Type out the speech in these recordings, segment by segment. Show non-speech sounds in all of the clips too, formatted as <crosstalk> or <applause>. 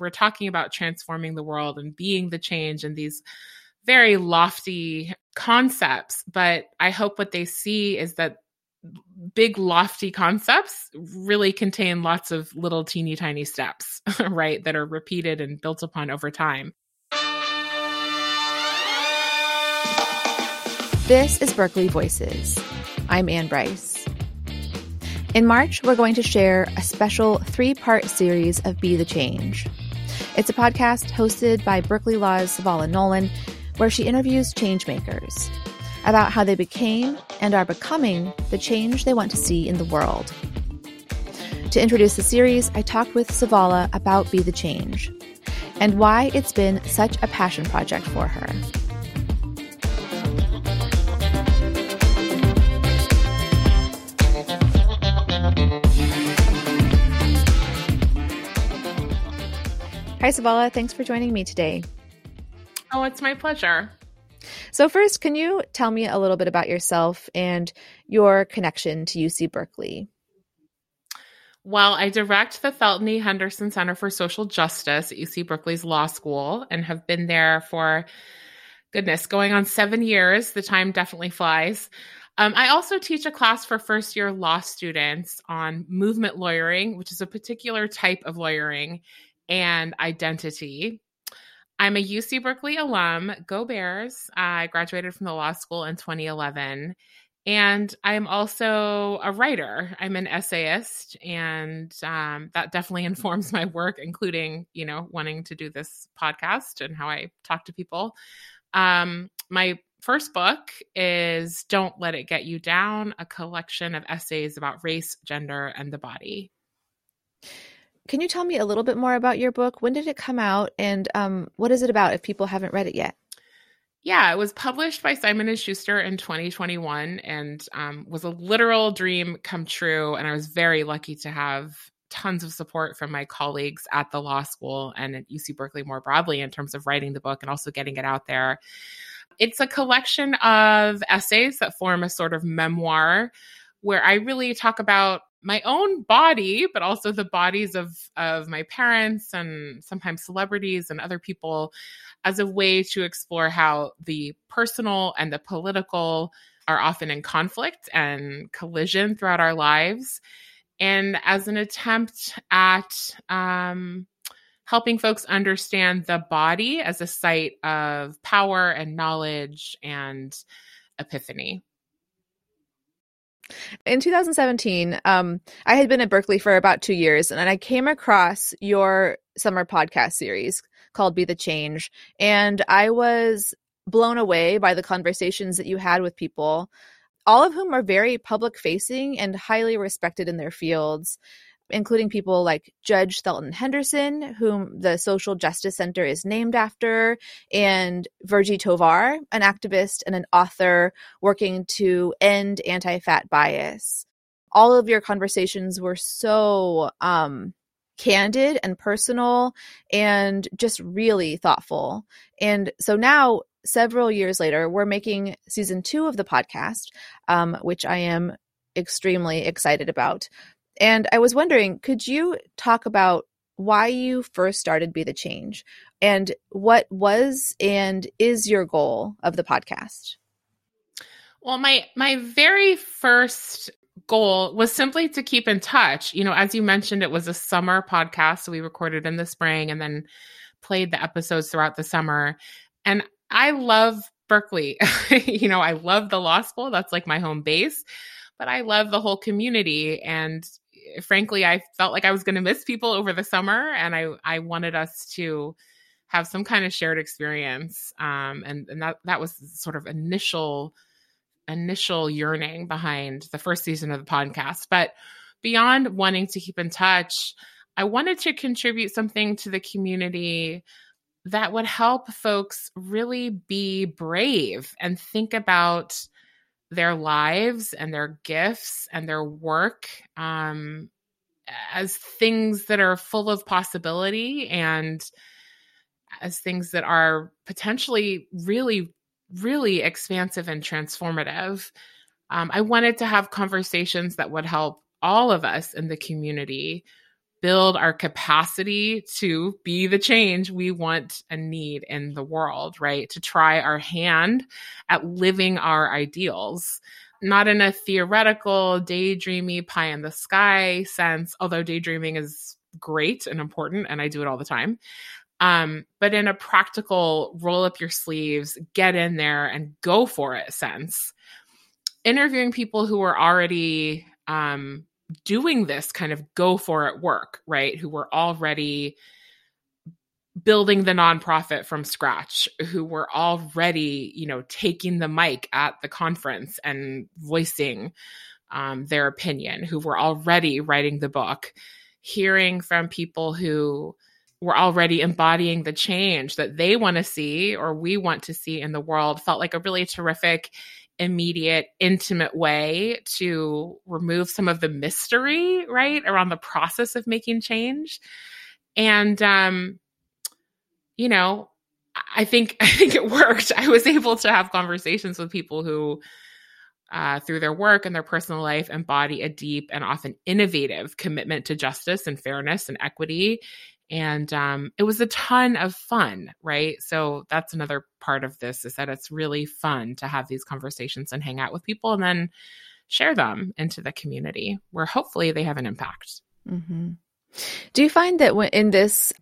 We're talking about transforming the world and being the change and these very lofty concepts. But I hope what they see is that big lofty concepts really contain lots of little teeny tiny steps, <laughs> right, that are repeated and built upon over time. This is Berkeley Voices. I'm Anne Brice. In March, we're going to share a special three part series of Be the Change. It's a podcast hosted by Berkeley Law's Savala Nolan, where she interviews changemakers about how they became and are becoming the change they want to see in the world. To introduce the series, I talked with Savala about Be the Change and why it's been such a passion project for her. Hi, Savala. Thanks for joining me today. Oh, it's my pleasure. So, first, can you tell me a little bit about yourself and your connection to UC Berkeley? Well, I direct the Thelton E. Henderson Center for Social Justice at UC Berkeley's law school and have been there for, goodness, going on seven years. The time definitely flies. Um, I also teach a class for first year law students on movement lawyering, which is a particular type of lawyering and identity. I'm a UC Berkeley alum. Go Bears. I graduated from the law school in 2011. And I'm also a writer. I'm an essayist, and um, that definitely <laughs> informs my work, including, you know, wanting to do this podcast and how I talk to people. Um, my first book is Don't Let It Get You Down, a collection of essays about race, gender, and the body. Can you tell me a little bit more about your book? When did it come out, and um, what is it about? If people haven't read it yet. Yeah, it was published by Simon and Schuster in 2021, and um, was a literal dream come true. And I was very lucky to have tons of support from my colleagues at the law school and at UC Berkeley more broadly in terms of writing the book and also getting it out there. It's a collection of essays that form a sort of memoir where I really talk about my own body, but also the bodies of of my parents and sometimes celebrities and other people as a way to explore how the personal and the political are often in conflict and collision throughout our lives. And as an attempt at um, helping folks understand the body as a site of power and knowledge and epiphany. In 2017, um, I had been at Berkeley for about two years, and I came across your summer podcast series called Be the Change. And I was blown away by the conversations that you had with people, all of whom are very public facing and highly respected in their fields including people like Judge Thelton Henderson, whom the Social Justice Center is named after, and Virgie Tovar, an activist and an author working to end anti fat bias. All of your conversations were so um, candid and personal and just really thoughtful. And so now, several years later, we're making season two of the podcast, um, which I am extremely excited about. And I was wondering, could you talk about why you first started Be the Change and what was and is your goal of the podcast? Well, my my very first goal was simply to keep in touch. You know, as you mentioned, it was a summer podcast, so we recorded in the spring and then played the episodes throughout the summer. And I love Berkeley. <laughs> you know, I love the law school. That's like my home base. But I love the whole community and frankly, I felt like I was going to miss people over the summer, and I I wanted us to have some kind of shared experience. Um, and and that that was sort of initial initial yearning behind the first season of the podcast. But beyond wanting to keep in touch, I wanted to contribute something to the community that would help folks really be brave and think about their lives and their gifts and their work um, as things that are full of possibility and as things that are potentially really, really expansive and transformative. Um, I wanted to have conversations that would help all of us in the community build our capacity to be the change we want and need in the world, right? To try our hand at living our ideals. Not in a theoretical, daydreamy, pie in the sky sense, although daydreaming is great and important, and I do it all the time. Um, but in a practical, roll up your sleeves, get in there and go for it sense. Interviewing people who are already um, doing this kind of go for it work, right? Who were already building the nonprofit from scratch, who were already, you know, taking the mic at the conference and voicing um, their opinion, who were already writing the book, hearing from people who were already embodying the change that they want to see or we want to see in the world felt like a really terrific immediate, intimate way to remove some of the mystery, right, around the process of making change. And, um, you know, I think <laughs> I think it worked. I was able to have conversations with people who, uh, through their work and their personal life, embody a deep and often innovative commitment to justice and fairness and equity and um, it was a ton of fun right so that's another part of this is that it's really fun to have these conversations and hang out with people and then share them into the community where hopefully they have an impact mm-hmm. do you find that when, in this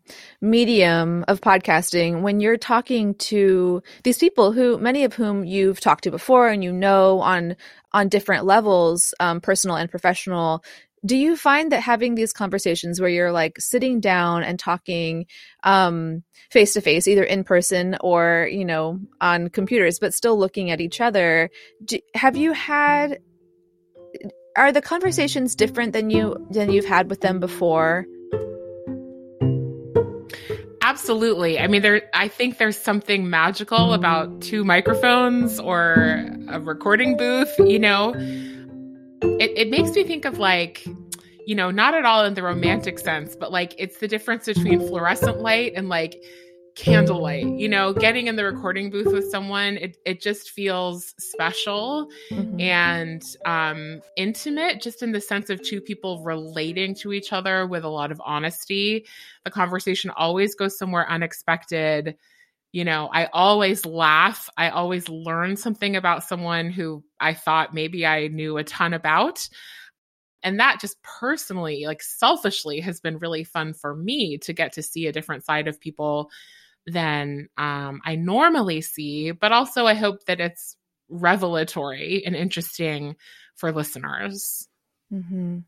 medium of podcasting when you're talking to these people who many of whom you've talked to before and you know on on different levels um, personal and professional do you find that having these conversations where you're like sitting down and talking face to face either in person or you know on computers but still looking at each other do, have you had are the conversations different than you than you've had with them before? Absolutely. I mean there i think there's something magical about two microphones or a recording booth you know it, it makes me think of like you know not at all in the romantic sense but like it's the difference between fluorescent light and like candlelight. You know getting in the recording booth with someone it, it just feels special mm-hmm. and um intimate just in the sense of two people relating to each other with a lot of honesty. The conversation always goes somewhere unexpected you know, I always laugh. I always learn something about someone who I thought maybe I knew a ton about. And that just personally, like selfishly, has been really fun for me to get to see a different side of people than um, I normally see. But also, I hope that it's revelatory and interesting for listeners. Mm-hmm.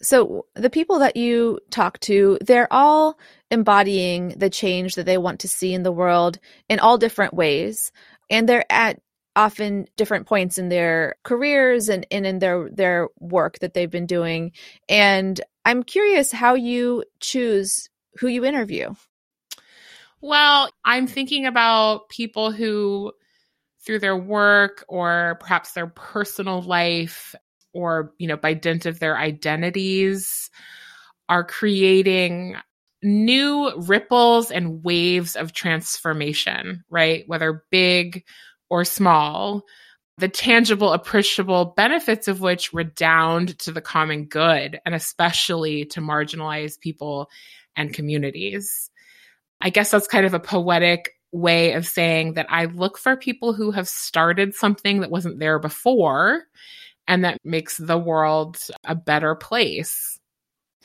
So, the people that you talk to, they're all embodying the change that they want to see in the world in all different ways. And they're at often different points in their careers and, and in their their work that they've been doing. And I'm curious how you choose who you interview. Well, I'm thinking about people who through their work or perhaps their personal life or you know by dint of their identities are creating new ripples and waves of transformation, right? Whether big or small, the tangible, appreciable benefits of which redound to the common good and especially to marginalized people and communities. I guess that's kind of a poetic way of saying that I look for people who have started something that wasn't there before and that makes the world a better place.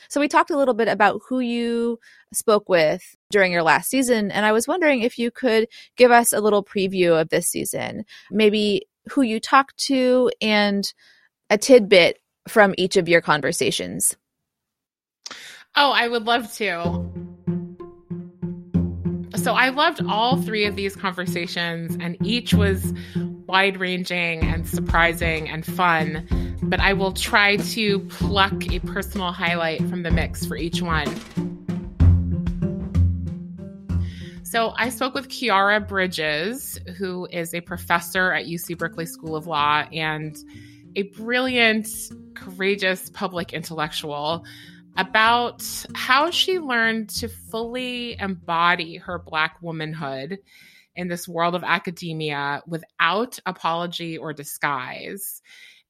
So we talked a little bit about who you spoke with during your last season, and I was wondering if you could give us a little preview of this season, maybe who you talked to and a tidbit from each of your conversations. Oh, I would love to. So I loved all three of these conversations, and each was wide ranging and surprising and fun, but I will try to pluck a personal highlight from the mix for each one. So I spoke with Khiara Bridges, who is a professor at UC Berkeley School of Law and a brilliant, courageous public intellectual about how she learned to fully embody her Black womanhood in this world of academia without apology or disguise.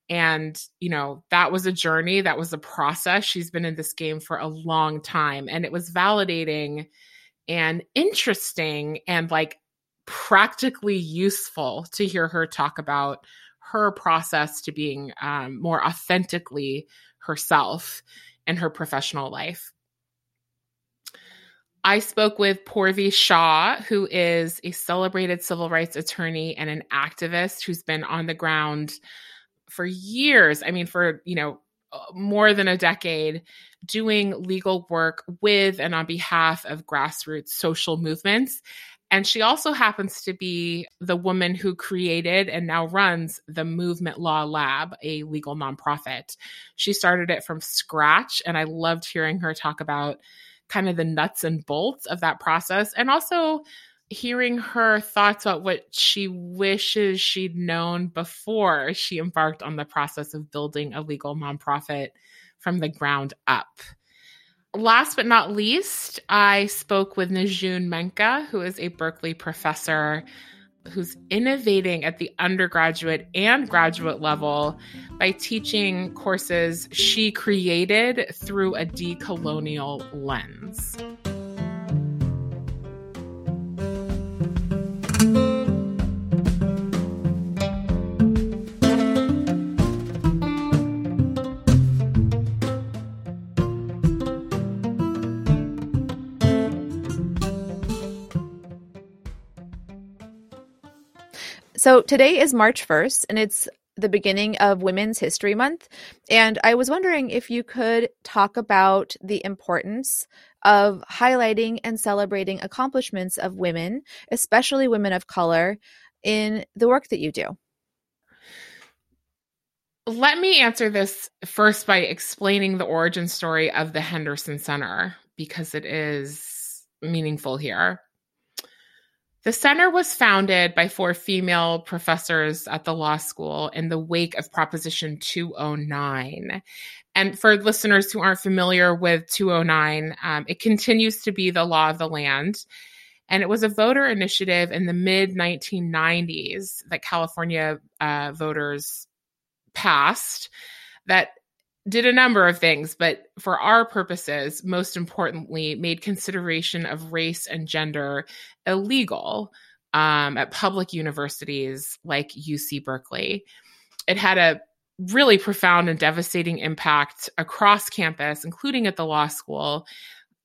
And, you know, that was a journey, that was a process. She's been in this game for a long time. And it was validating and interesting and like practically useful to hear her talk about her process to being um, more authentically herself in her professional life. I spoke with Poorvi Shah, who is a celebrated civil rights attorney and an activist who's been on the ground for years. I mean, for, you know, more than a decade doing legal work with and on behalf of grassroots social movements. And she also happens to be the woman who created and now runs the Movement Law Lab, a legal nonprofit. She started it from scratch, and I loved hearing her talk about kind of the nuts and bolts of that process and also hearing her thoughts about what she wishes she'd known before she embarked on the process of building a legal nonprofit from the ground up last but not least, I spoke with Nazune Menka, who is a Berkeley professor who's innovating at the undergraduate and graduate level by teaching courses she created through a decolonial lens. So today is March 1st, and it's the beginning of Women's History Month. And I was wondering if you could talk about the importance of highlighting and celebrating accomplishments of women, especially women of color, in the work that you do. Let me answer this first by explaining the origin story of the Henderson Center because it is meaningful here. The center was founded by four female professors at the law school in the wake of Proposition 209. And for listeners who aren't familiar with 209, um, it continues to be the law of the land. And it was a voter initiative in the mid 1990s that California uh, voters passed that did a number of things, but for our purposes, most importantly, made consideration of race and gender illegal um, at public universities like UC Berkeley. It had a really profound and devastating impact across campus, including at the law school.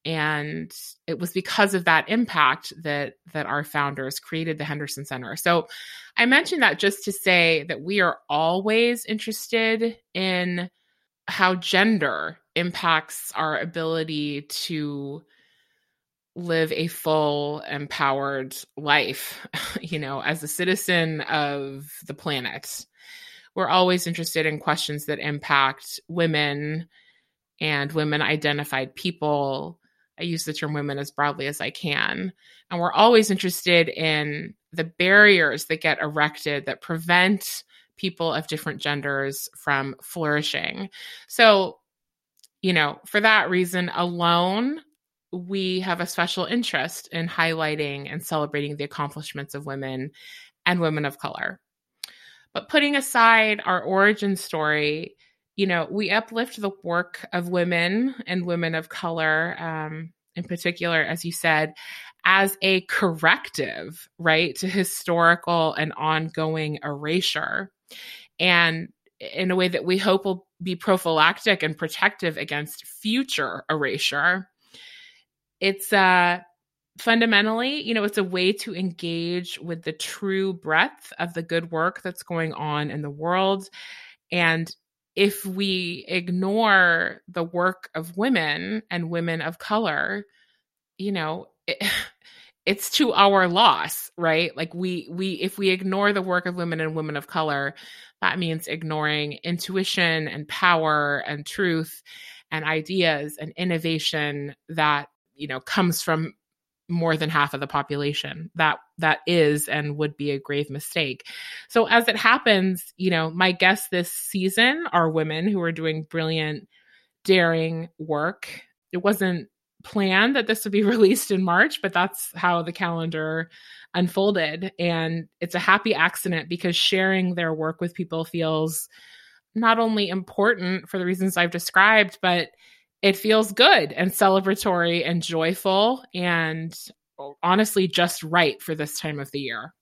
And it was because of that impact that that our founders created the Henderson Center. So I mentioned that just to say that we are always interested in how gender impacts our ability to live a full empowered life <laughs> you know as a citizen of the planet. We're always interested in questions that impact women and women identified people. I use the term women as broadly as i can. And we're always interested in the barriers that get erected that prevent people of different genders from flourishing. So, you know, for that reason alone, we have a special interest in highlighting and celebrating the accomplishments of women and women of color. But putting aside our origin story, you know, we uplift the work of women and women of color, um, in particular, as you said, as a corrective, right, to historical and ongoing erasure and in a way that we hope will be prophylactic and protective against future erasure. It's uh, fundamentally, you know, it's a way to engage with the true breadth of the good work that's going on in the world. And if we ignore the work of women and women of color, you know, it, it's to our loss, right? Like we we if we ignore the work of women and women of color, that means ignoring intuition and power and truth and ideas and innovation that, you know, comes from more than half of the population. That that is and would be a grave mistake. So as it happens, you know, my guests this season are women who are doing brilliant daring work. It wasn't plan that this would be <laughs> released in March, but that's how the calendar unfolded. And it's a happy accident because sharing their work with people feels not only important for the reasons I've described, but it feels good and celebratory and joyful and honestly just right for this time of the year.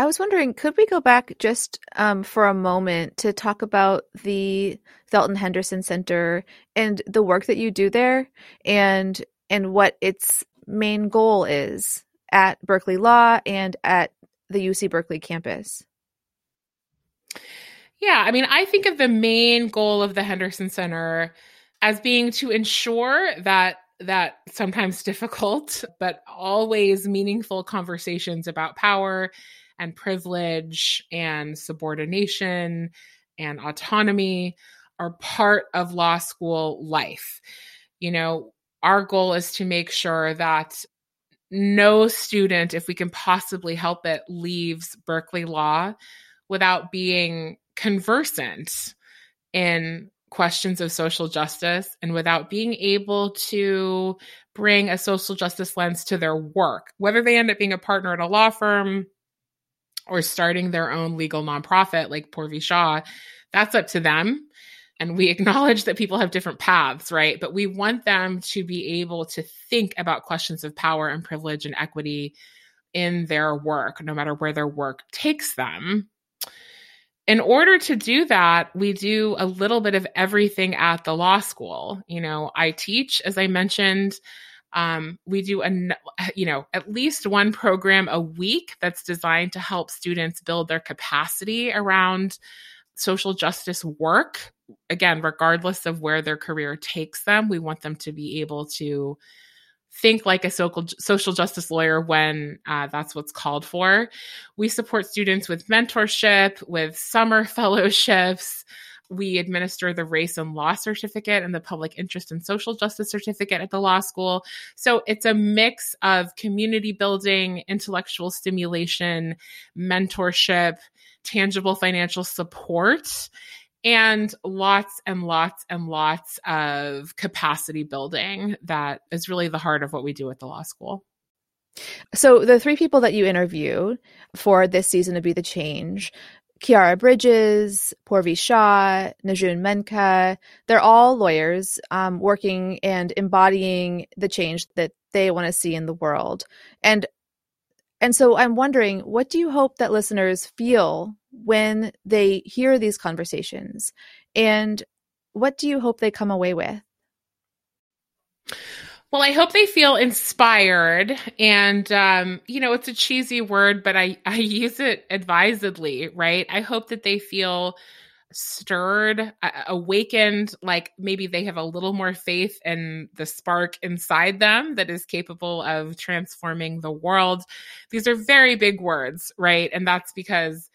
I was wondering, could we go back just um, for a moment to talk about the Thelton Henderson Center and the work that you do there, and and what its main goal is at Berkeley Law and at the UC Berkeley campus? Yeah, I mean, I think of the main goal of the Henderson Center as being to ensure that that sometimes <laughs> difficult but always meaningful conversations about power and privilege and subordination and autonomy are part of law school life. You know, our goal is to make sure that no student, if we can possibly help it, leaves Berkeley Law without being conversant in questions of social justice and without being able to bring a social justice lens to their work, whether they end up being a partner at a law firm or starting their own legal nonprofit like Poorvi Shah, that's up to them. And we <laughs> acknowledge that people have different paths, right? But we want them to be able to think about questions of power and privilege and equity in their work, no matter where their work takes them. In order to do that, we do a little bit of everything at the law school. You know, I teach, as I mentioned, um, we do a you know at least one program a week that's designed to help students build their capacity around social justice work again regardless of where their career takes them we want them to be able to think like a social, social justice lawyer when uh, that's what's called for we support students with mentorship with summer <laughs> fellowships we administer the race and law certificate and the public interest and social justice certificate at the law school. So it's a mix of community building, intellectual stimulation, mentorship, tangible financial support, and lots and lots and lots of capacity building that is really the heart of what we do at the law school. So, the three people that you interviewed for this season to be the change Khiara Bridges, Poorvi Shah, Nazune Menka, they're all lawyers um, working and embodying the change that they want to see in the world. And and so I'm wondering, what do you hope that listeners feel when they hear these conversations? And what do you hope they come away with? Well, I hope they feel inspired. And, um, you know, it's a cheesy word, but I, I use it advisedly, right? I hope that they feel stirred, uh, awakened, like maybe they have a little more faith in the spark inside them that is capable of transforming the world. These are very big words, right? And that's because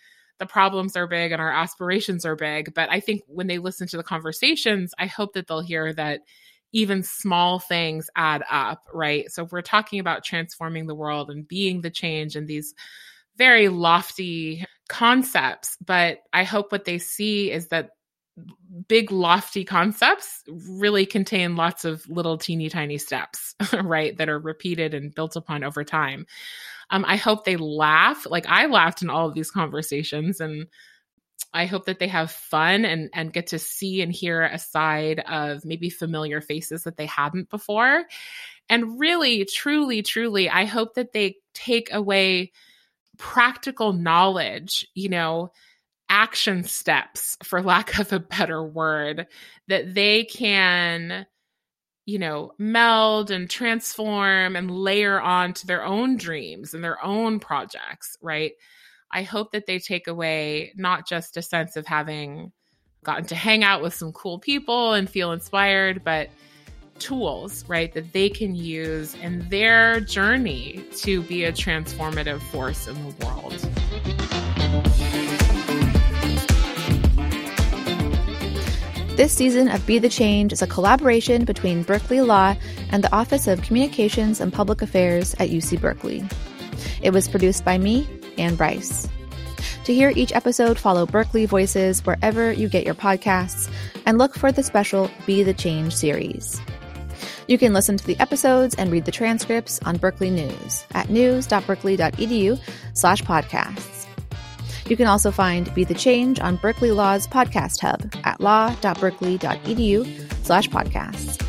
the problems are big and our aspirations are big. But I think when they listen to the conversations, I hope that they'll hear that even small things add up, right? So we're talking about transforming the world and being the change and these very lofty concepts, but I hope what they see is that big lofty concepts really contain lots of little teeny tiny steps <laughs> right that are repeated and built upon over time um, i hope they laugh like i laughed in all of these conversations and I hope that they have fun and and get to see and hear a side of maybe familiar faces that they hadn't before. And really, truly, truly, I hope that they take away practical knowledge, you know, action steps, for lack <laughs> of a better word, that they can, you know, meld and transform and layer on to their own dreams and their own projects, right? I hope that they take away not just a sense of having gotten to hang out with some cool people and feel inspired, but tools, right, that they can use in their journey to be a transformative force in the world. This season of Be the Change is a collaboration between Berkeley Law and the Office of Communications and Public Affairs at UC Berkeley. It was produced by me, Anne Brice. To hear each episode, follow Berkeley Voices wherever you get your podcasts and look for the special Be the Change series. You can listen to the episodes and read the transcripts on Berkeley News at news.berkeley.edu slash podcasts. You can also find Be the Change on Berkeley Law's podcast hub at law.berkeley.edu slash podcasts.